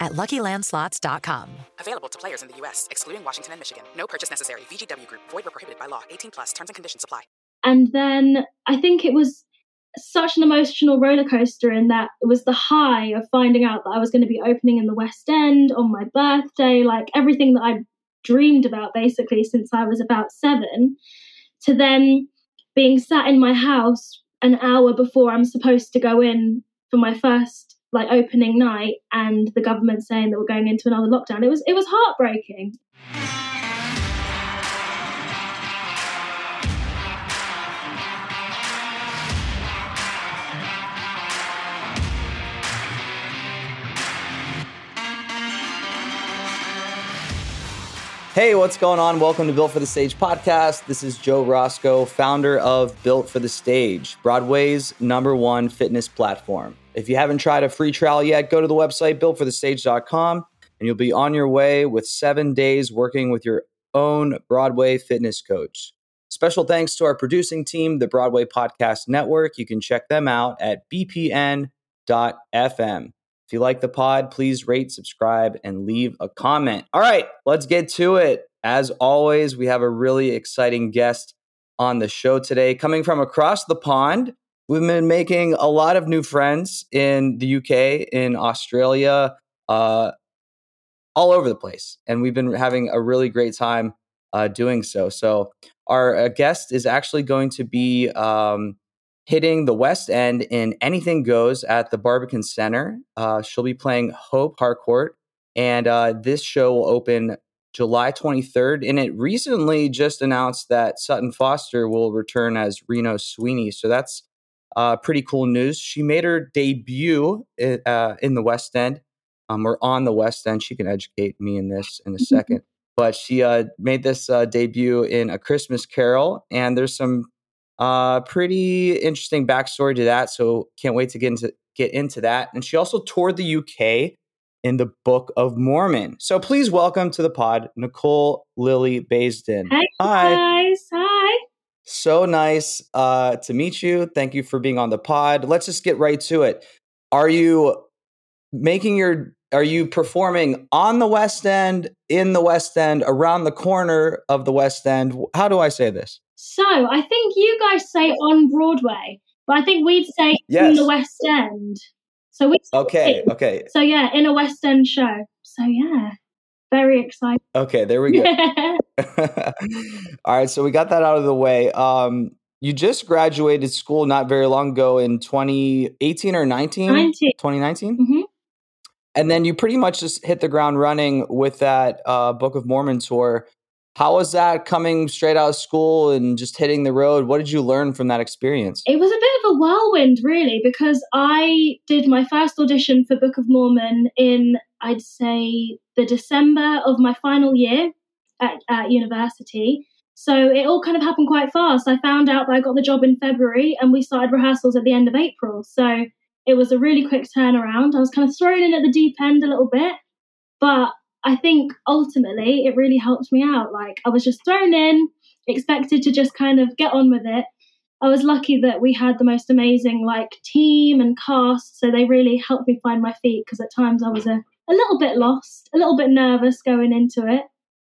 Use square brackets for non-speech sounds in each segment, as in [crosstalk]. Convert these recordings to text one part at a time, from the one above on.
at LuckyLandSlots.com. Available to players in the U.S., excluding Washington and Michigan. No purchase necessary. VGW Group. Void where prohibited by law. 18 plus. Terms and conditions apply. And then I think it was such an emotional roller coaster in that it was the high of finding out that I was going to be opening in the West End on my birthday, like everything that I'd dreamed about basically since I was about seven, to then being sat in my house an hour before I'm supposed to go in for my first like opening night and the government saying that we're going into another lockdown. It was it was heartbreaking. Hey, what's going on? Welcome to Built for the Stage podcast. This is Joe Roscoe, founder of Built for the Stage, Broadway's number one fitness platform. If you haven't tried a free trial yet, go to the website builtforthestage.com and you'll be on your way with seven days working with your own Broadway fitness coach. Special thanks to our producing team, the Broadway Podcast Network. You can check them out at bpn.fm. If you like the pod, please rate, subscribe, and leave a comment. All right, let's get to it. As always, we have a really exciting guest on the show today. Coming from across the pond, we've been making a lot of new friends in the UK, in Australia, uh, all over the place. And we've been having a really great time uh, doing so. So, our uh, guest is actually going to be um, hitting the West End in Anything Goes at the Barbican Center. Uh, she'll be playing Hope Harcourt, and uh, this show will open July 23rd. And it recently just announced that Sutton Foster will return as Reno Sweeney. So that's uh, pretty cool news. She made her debut uh, in the West End, um, or on the West End. She can educate me in this in a second. But she uh, made this uh, debut in A Christmas Carol, and there's some uh, pretty interesting backstory to that. So can't wait to get into get into that. And she also toured the UK in the Book of Mormon. So please welcome to the pod, Nicole Lily Baisden. Hey Hi. guys, hi. So nice uh, to meet you. Thank you for being on the pod. Let's just get right to it. Are you making your are you performing on the West End, in the West End, around the corner of the West End? How do I say this? So I think you guys say on Broadway, but I think we'd say in the West End. So we Okay, okay, So yeah, in a West End show. So yeah, very excited. okay. There we go. [laughs] [laughs] All right, so we got that out of the way. Um, you just graduated school not very long ago in 2018 or 19? 19. 2019? hmm And then you pretty much just hit the ground running with that uh, Book of Mormon tour. How was that coming straight out of school and just hitting the road? What did you learn from that experience? It was a bit of a whirlwind, really, because I did my first audition for Book of Mormon in, I'd say, the December of my final year at, at university. So it all kind of happened quite fast. I found out that I got the job in February and we started rehearsals at the end of April. So it was a really quick turnaround. I was kind of thrown in at the deep end a little bit, but I think ultimately it really helped me out. Like I was just thrown in, expected to just kind of get on with it. I was lucky that we had the most amazing like team and cast, so they really helped me find my feet because at times I was a, a little bit lost, a little bit nervous going into it.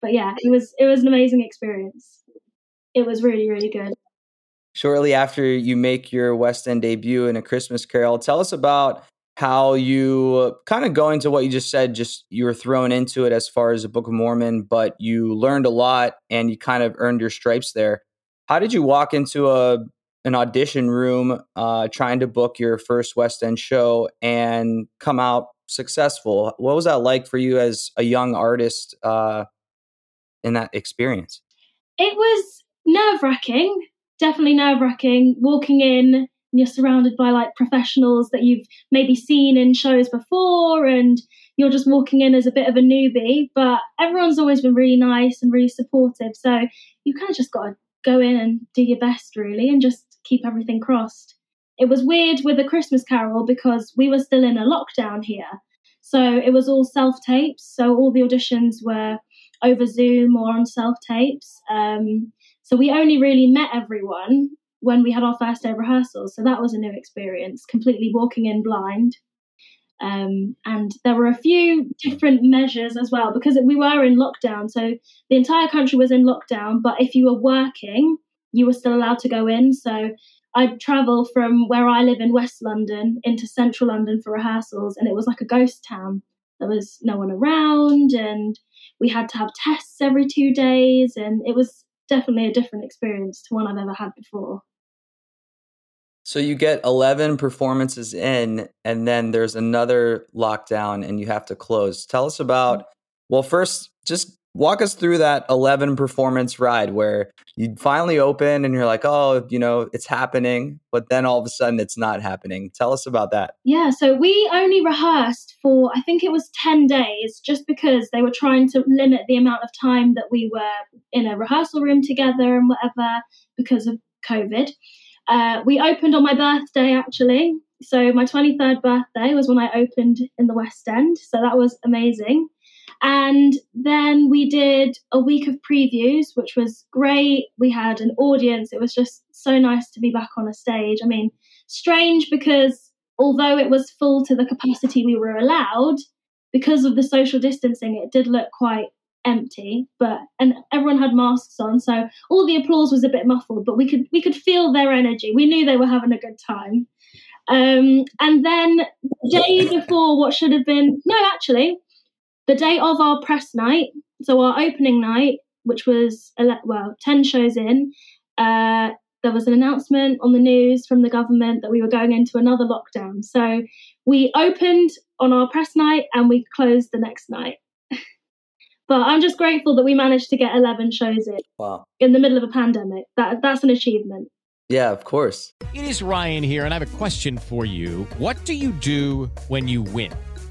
But yeah, it was it was an amazing experience. It was really really good. Shortly after you make your West End debut in A Christmas Carol, tell us about how you kind of go into what you just said, just you were thrown into it as far as the Book of Mormon, but you learned a lot and you kind of earned your stripes there. How did you walk into a an audition room uh, trying to book your first West End show and come out successful? What was that like for you as a young artist uh, in that experience? It was nerve wracking, definitely nerve wracking. Walking in you're surrounded by like professionals that you've maybe seen in shows before and you're just walking in as a bit of a newbie but everyone's always been really nice and really supportive so you kind of just got to go in and do your best really and just keep everything crossed it was weird with the christmas carol because we were still in a lockdown here so it was all self tapes so all the auditions were over zoom or on self tapes um, so we only really met everyone when we had our first day rehearsals. So that was a new experience, completely walking in blind. Um, and there were a few different measures as well because we were in lockdown. So the entire country was in lockdown, but if you were working, you were still allowed to go in. So I'd travel from where I live in West London into central London for rehearsals, and it was like a ghost town. There was no one around, and we had to have tests every two days, and it was definitely a different experience to one I've ever had before. So you get 11 performances in, and then there's another lockdown and you have to close. Tell us about, mm. well, first, just walk us through that 11 performance ride where you finally open and you're like, oh, you know, it's happening, but then all of a sudden it's not happening. Tell us about that. Yeah, so we only rehearsed for, I think it was 10 days, just because they were trying to limit the amount of time that we were in a rehearsal room together and whatever because of COVID. Uh, we opened on my birthday actually. So my 23rd birthday was when I opened in the West End. So that was amazing. And then we did a week of previews, which was great. We had an audience. It was just so nice to be back on a stage. I mean, strange because although it was full to the capacity we were allowed, because of the social distancing, it did look quite empty, but and everyone had masks on, so all the applause was a bit muffled, but we could we could feel their energy. We knew they were having a good time. Um, and then the day [laughs] before what should have been no, actually, the day of our press night, so our opening night, which was well ten shows in, uh, there was an announcement on the news from the government that we were going into another lockdown. So we opened on our press night and we closed the next night. [laughs] But I'm just grateful that we managed to get 11 shows in. Wow. In the middle of a pandemic. That that's an achievement. Yeah, of course. It is Ryan here and I have a question for you. What do you do when you win?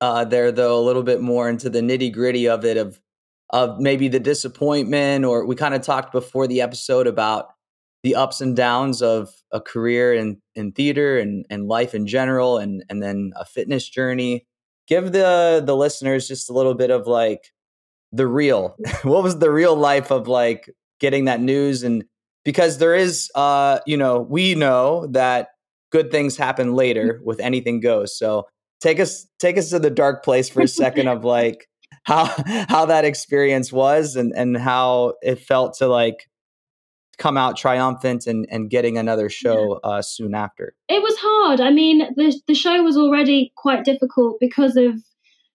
uh, there though a little bit more into the nitty gritty of it of of maybe the disappointment or we kind of talked before the episode about the ups and downs of a career in in theater and and life in general and and then a fitness journey. Give the the listeners just a little bit of like the real [laughs] what was the real life of like getting that news? And because there is uh you know we know that good things happen later with anything goes. So take us take us to the dark place for a second of [laughs] like how how that experience was and and how it felt to like come out triumphant and and getting another show uh, soon after. It was hard. I mean, the the show was already quite difficult because of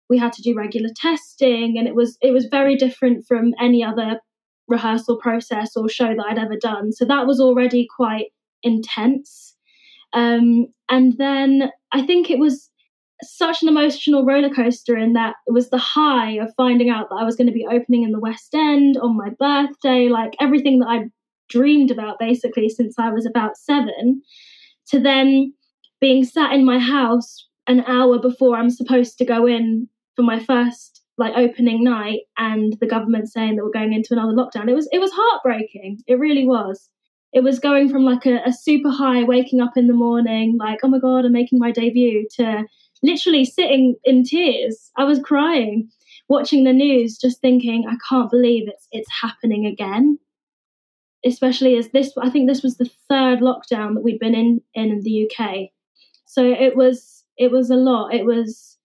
we had to do regular testing and it was it was very different from any other rehearsal process or show that I'd ever done. So that was already quite intense. Um, and then I think it was such an emotional roller coaster in that it was the high of finding out that I was going to be opening in the West End on my birthday, like everything that I'd dreamed about basically since I was about seven, to then being sat in my house an hour before I'm supposed to go in for my first like opening night and the government saying that we're going into another lockdown. It was it was heartbreaking. It really was. It was going from like a, a super high, waking up in the morning, like, oh my God, I'm making my debut, to literally sitting in tears. I was crying, watching the news, just thinking, I can't believe it's it's happening again. Especially as this, I think this was the third lockdown that we'd been in in the UK. So it was it was a lot. It was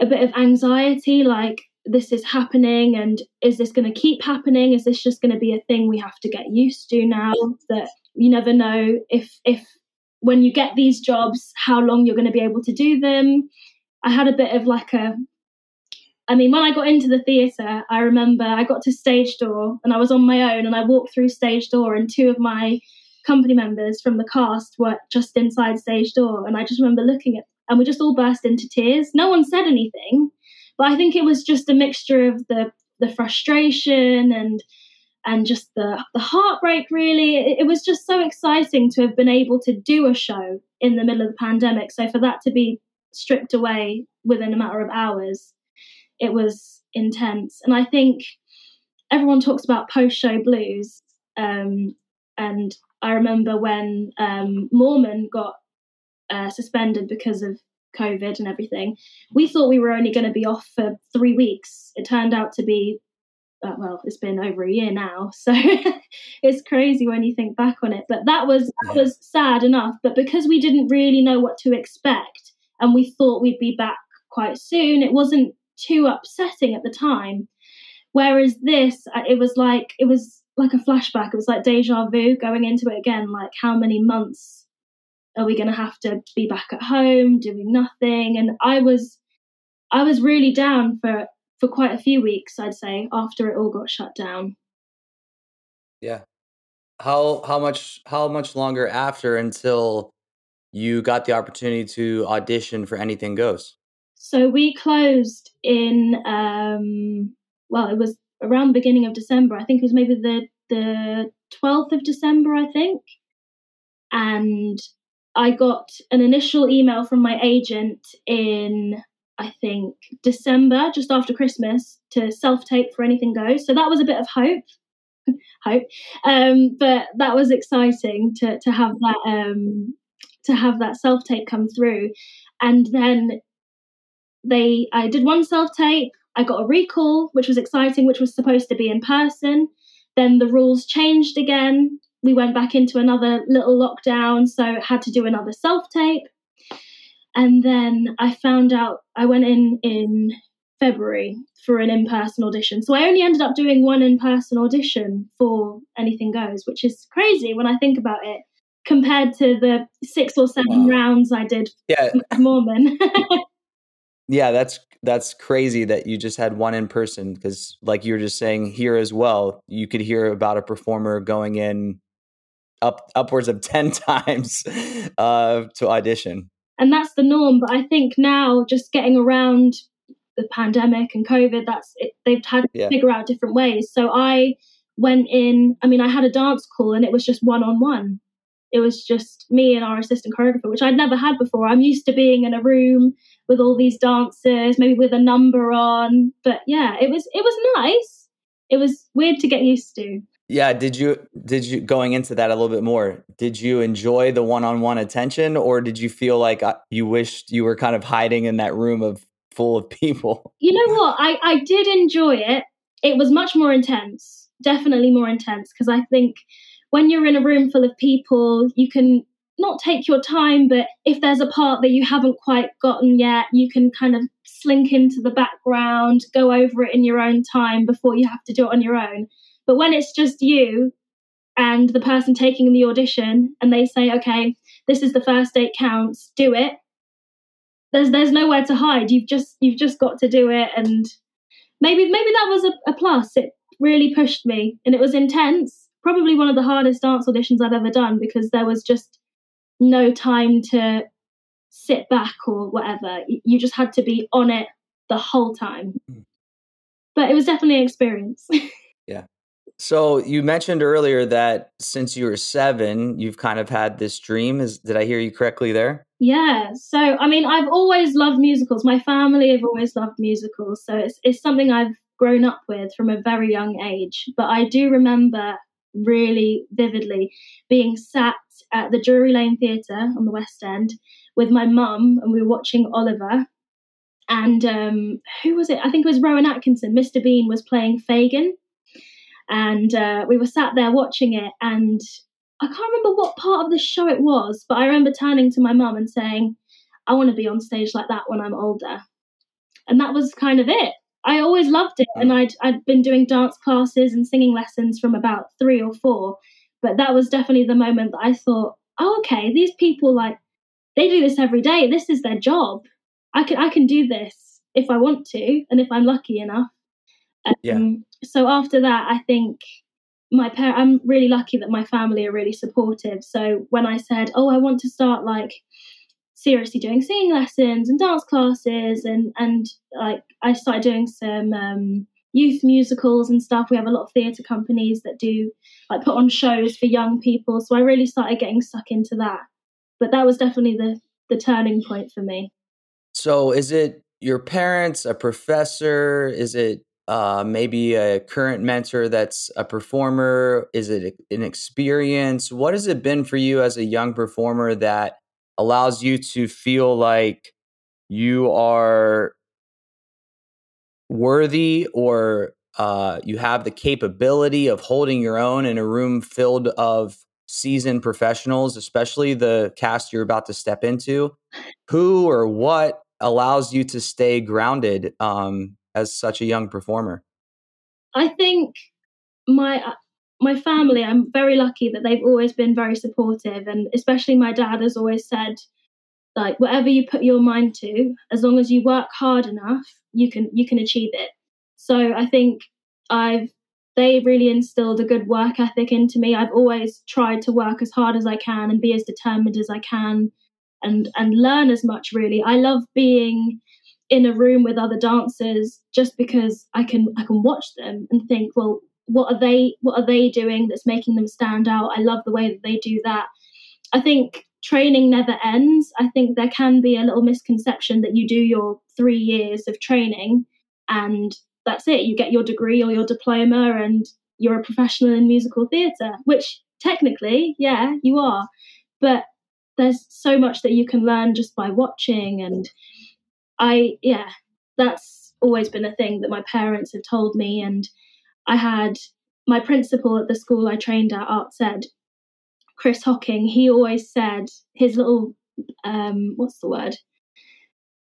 a bit of anxiety, like this is happening, and is this going to keep happening? Is this just going to be a thing we have to get used to now? That you never know if if when you get these jobs, how long you're going to be able to do them. I had a bit of like a I mean, when I got into the theatre, I remember I got to stage door and I was on my own and I walked through stage door and two of my company members from the cast were just inside stage door and I just remember looking at and we just all burst into tears. No one said anything, but I think it was just a mixture of the the frustration and and just the the heartbreak really. It, it, was just so exciting to have been able to do a show in the middle of the pandemic. So for that to be stripped away within a matter of hours it was intense. And i think everyone talks about post show blues um, and i remember when um, Mormon got uh, suspended because of covid and everything we thought we were only going to be off for three weeks. It turned out to be uh, well, it's been over a year now, [laughs] so it's crazy when you think back on it. But that was that was sad enough. But because we didn't really know what to expect, and we thought we'd be back quite soon, it wasn't too upsetting at the time. Whereas this, uh, it was like it was like a flashback. It was like deja vu going into it again. Like how many months are we going to have to be back at home doing nothing? And I was I was really down for for quite a few weeks, I'd say, after it all got shut down. Yeah. How how much how much longer after until you got the opportunity to audition for Anything Goes? So we closed in um well, it was around the beginning of December. I think it was maybe the the 12th of December, I think. And I got an initial email from my agent in I think, December, just after Christmas, to self tape for Anything Goes. So that was a bit of hope. [laughs] hope. Um, but that was exciting to, to have that um, to have that self tape come through. And then they I did one self tape, I got a recall, which was exciting, which was supposed to be in person. Then the rules changed again. We went back into another little lockdown, so had to do another self tape. And then I found out I went in in February for an in person audition. So I only ended up doing one in person audition for Anything Goes, which is crazy when I think about it compared to the six or seven wow. rounds I did yeah. [laughs] Mormon. [laughs] yeah, that's that's crazy that you just had one in person because like you were just saying here as well, you could hear about a performer going in up upwards of [laughs] 10 times uh, to audition and that's the norm but i think now just getting around the pandemic and covid that's it, they've had to yeah. figure out different ways. So i went in i mean i had a dance call and it was just one on one it was just me and our assistant choreographer which i'd never had before. I'm used to being in a room with all these dancers maybe with a number on but yeah it was it was nice. It was weird to get used to yeah, did you did you going into that a little bit more? Did you enjoy the one-on-one attention or did you feel like uh, you wished you were kind of hiding in that room of full of [laughs] people? You know what? I I did enjoy it. It was much more intense. Definitely more intense because I think when you're in a room full of people, you can not take your time, but if there's a part that you haven't quite gotten yet, you can kind of slink into the background, go over it in your own time before you have to do it on your own. But when it's just you and the person taking the audition and they say, okay, this is the first date counts, do it. There's there's nowhere to hide. You've just you've just got to do it and maybe maybe that was a, a plus. It really pushed me and it was intense. Probably one of the hardest dance auditions I've ever done because there was just no time to sit back or whatever. You just had to be on it the whole time. Mm. But it was definitely an experience. [laughs] yeah. So you mentioned earlier that since you were seven, you've kind of had this dream. Is did I hear you correctly there? Yeah. So I mean, I've always loved musicals. My family have always loved musicals. So it's it's something I've grown up with from a very young age. But I do remember really vividly being sat at the Drury Lane Theatre on the West End with my mum, and we were watching Oliver. And um, who was it? I think it was Rowan Atkinson. Mr. Bean was playing Fagin, and uh, we were sat there watching it. And I can't remember what part of the show it was, but I remember turning to my mum and saying, "I want to be on stage like that when I'm older." And that was kind of it. I always loved it, and I'd I'd been doing dance classes and singing lessons from about three or four, but that was definitely the moment that I thought, oh, okay, these people like they do this every day. This is their job. I can I can do this if I want to, and if I'm lucky enough. Um, yeah. So after that, I think my parents. I'm really lucky that my family are really supportive. So when I said, oh, I want to start like seriously doing singing lessons and dance classes and and like I started doing some um, youth musicals and stuff. We have a lot of theatre companies that do like put on shows for young people. So I really started getting stuck into that. But that was definitely the the turning point for me. So is it your parents, a professor? Is it uh, maybe a current mentor that's a performer? Is it an experience? What has it been for you as a young performer that allows you to feel like you are worthy or uh, you have the capability of holding your own in a room filled of seasoned professionals, especially the cast you're about to step into. Who or what allows you to stay grounded um, as such a young performer? I think my uh, my family, I'm very lucky that they've always been very supportive, and especially my dad has always said, like, whatever you put your mind to, as long as you work hard enough, you can you can achieve it. So I think I've they really instilled a good work ethic into me. I've always tried to work as hard as I can and be as determined as I can, and and learn as much. Really, I love being in a room with other dancers just because I can I can watch them and think, well, what are they what are they doing that's making them stand out? I love the way that they do that. I think training never ends. I think there can be a little misconception that you do your 3 years of training and that's it. You get your degree or your diploma and you're a professional in musical theatre which technically yeah you are. But there's so much that you can learn just by watching and i yeah that's always been a thing that my parents have told me and I had my principal at the school I trained at, ArtsEd, Chris Hocking, he always said his little, um, what's the word?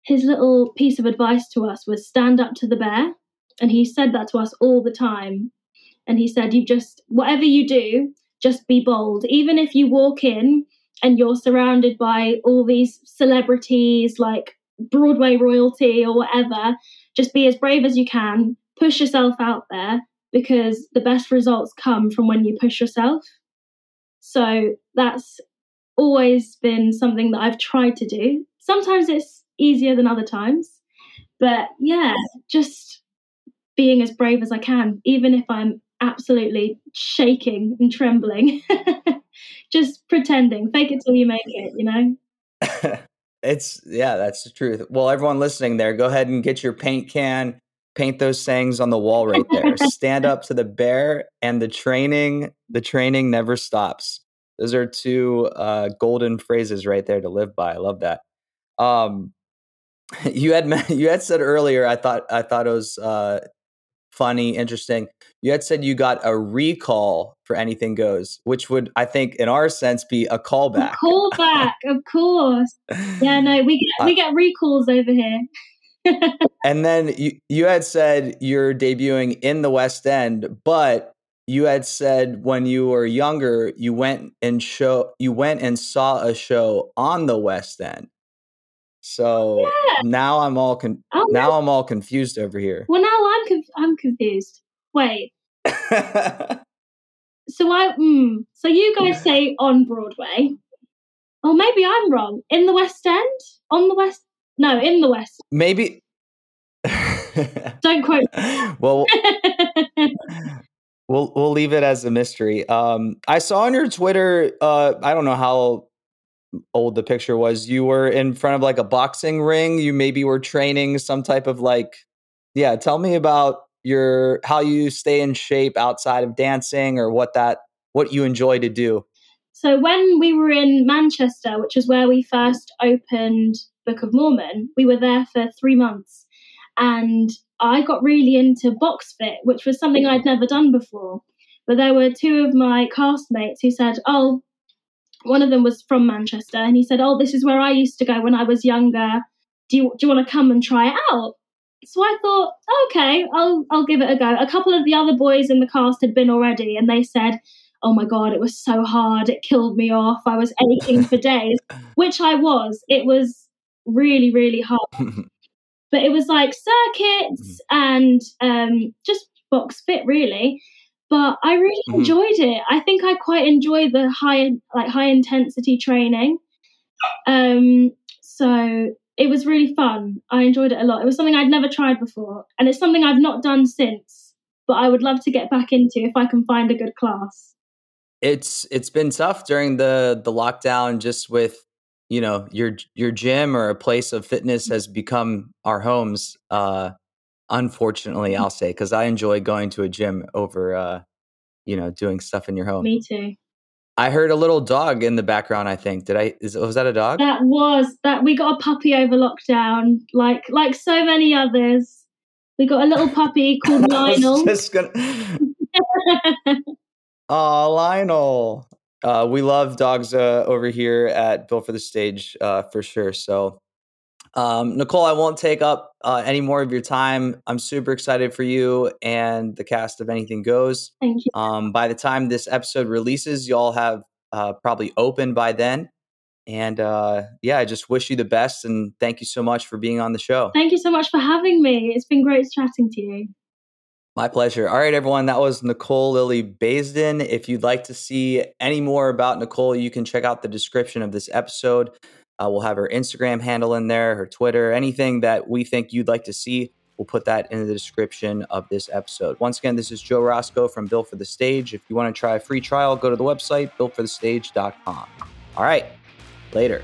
His little piece of advice to us was stand up to the bear. And he said that to us all the time. And he said, you just, whatever you do, just be bold. Even if you walk in and you're surrounded by all these celebrities like Broadway royalty or whatever, just be as brave as you can, push yourself out there, because the best results come from when you push yourself. So that's always been something that I've tried to do. Sometimes it's easier than other times, but yeah, just being as brave as I can, even if I'm absolutely shaking and trembling. [laughs] just pretending, fake it till you make it, you know? [laughs] it's, yeah, that's the truth. Well, everyone listening there, go ahead and get your paint can paint those sayings on the wall right there. [laughs] Stand up to the bear and the training, the training never stops. Those are two uh, golden phrases right there to live by. I love that. Um, [laughs] you had [laughs] you had said earlier. I thought I thought it was uh, funny, interesting. You had said you got a recall for Anything Goes, which would I think, in our sense, be a callback. A callback, of course. Yeah, no, [laughs] we get uh we get recalls over here and then you, you had said you're debuting in the West End, but you had said when you were younger, you went and show you went and saw a show on the West End. So yeah. now I'm all con- oh, now I'm all confused over here. Well, now I'm conf- I'm confused. Wait. [laughs] so I mm, so you guys say on Broadway, Oh, maybe I'm wrong. In the West End? On the West? No, in the West. Maybe. [laughs] Don't quote. well, [laughs] we'll we'll leave it as a mystery. Um, I saw on your Twitter. Uh, I don't know how old the picture was. You were in front of like a boxing ring. You maybe were training some type of like. Yeah, tell me about your how you stay in shape outside of dancing or what that what you enjoy to do. So when we were in Manchester, which is where we first opened Book of Mormon, we were there for three months, and I got really into box fit, which was something I'd never done before. But there were two of my castmates who said, "Oh, one of them was from Manchester, and he said, "Oh, this is where I used to go when I was younger. Do you do you want to come and try it out?" So I thought, okay, I'll I'll give it a go. A couple of the other boys in the cast had been already, and they said, "Oh my god, it was so hard. It killed me off. I was aching for days," [laughs] which I was. It was really really hard. [laughs] but it was like circuits and um, just box fit really but i really Mhm. enjoyed it. I think i quite enjoy the high like high intensity training. Um so it was really fun. I enjoyed it a lot. It was something i'd never tried before and it's something i've not done since but i would love to get back into if i can find a good class. It's it's been tough during the the lockdown just with you know your your gym or a place of fitness has become our homes uh unfortunately i'll say because i enjoy going to a gym over uh you know doing stuff in your home. Me too. I heard a little dog in the background i think. Did i is, was that a dog? That was that we got a puppy over lockdown like like so many others. We got a little puppy [laughs] called lionel. just gonna [laughs] Oh, Lionel. Uh, we love dogs uh, over here at Built for the Stage uh, for sure. So, um, Nicole, I won't take up uh, any more of your time. I'm super excited for you and the cast of Anything Goes. thank you Um, by the time this episode releases, y'all have uh, probably opened by then. And uh, yeah, I just wish you the best and thank you so much for being on the show. thank you so much for having me it's been great chatting to you My pleasure. All right, everyone. That was Nicole Lily Baisden. If you'd like to see any more about Nicole, you can check out the description of this episode. Uh, we'll have her Instagram handle in there, her Twitter, anything that we think you'd like to see. We'll put that in the description of this episode. Once again, this is Joe Roscoe from Built for the Stage. If you want to try a free trial, go to the website, builtforthestage.com. All right, later.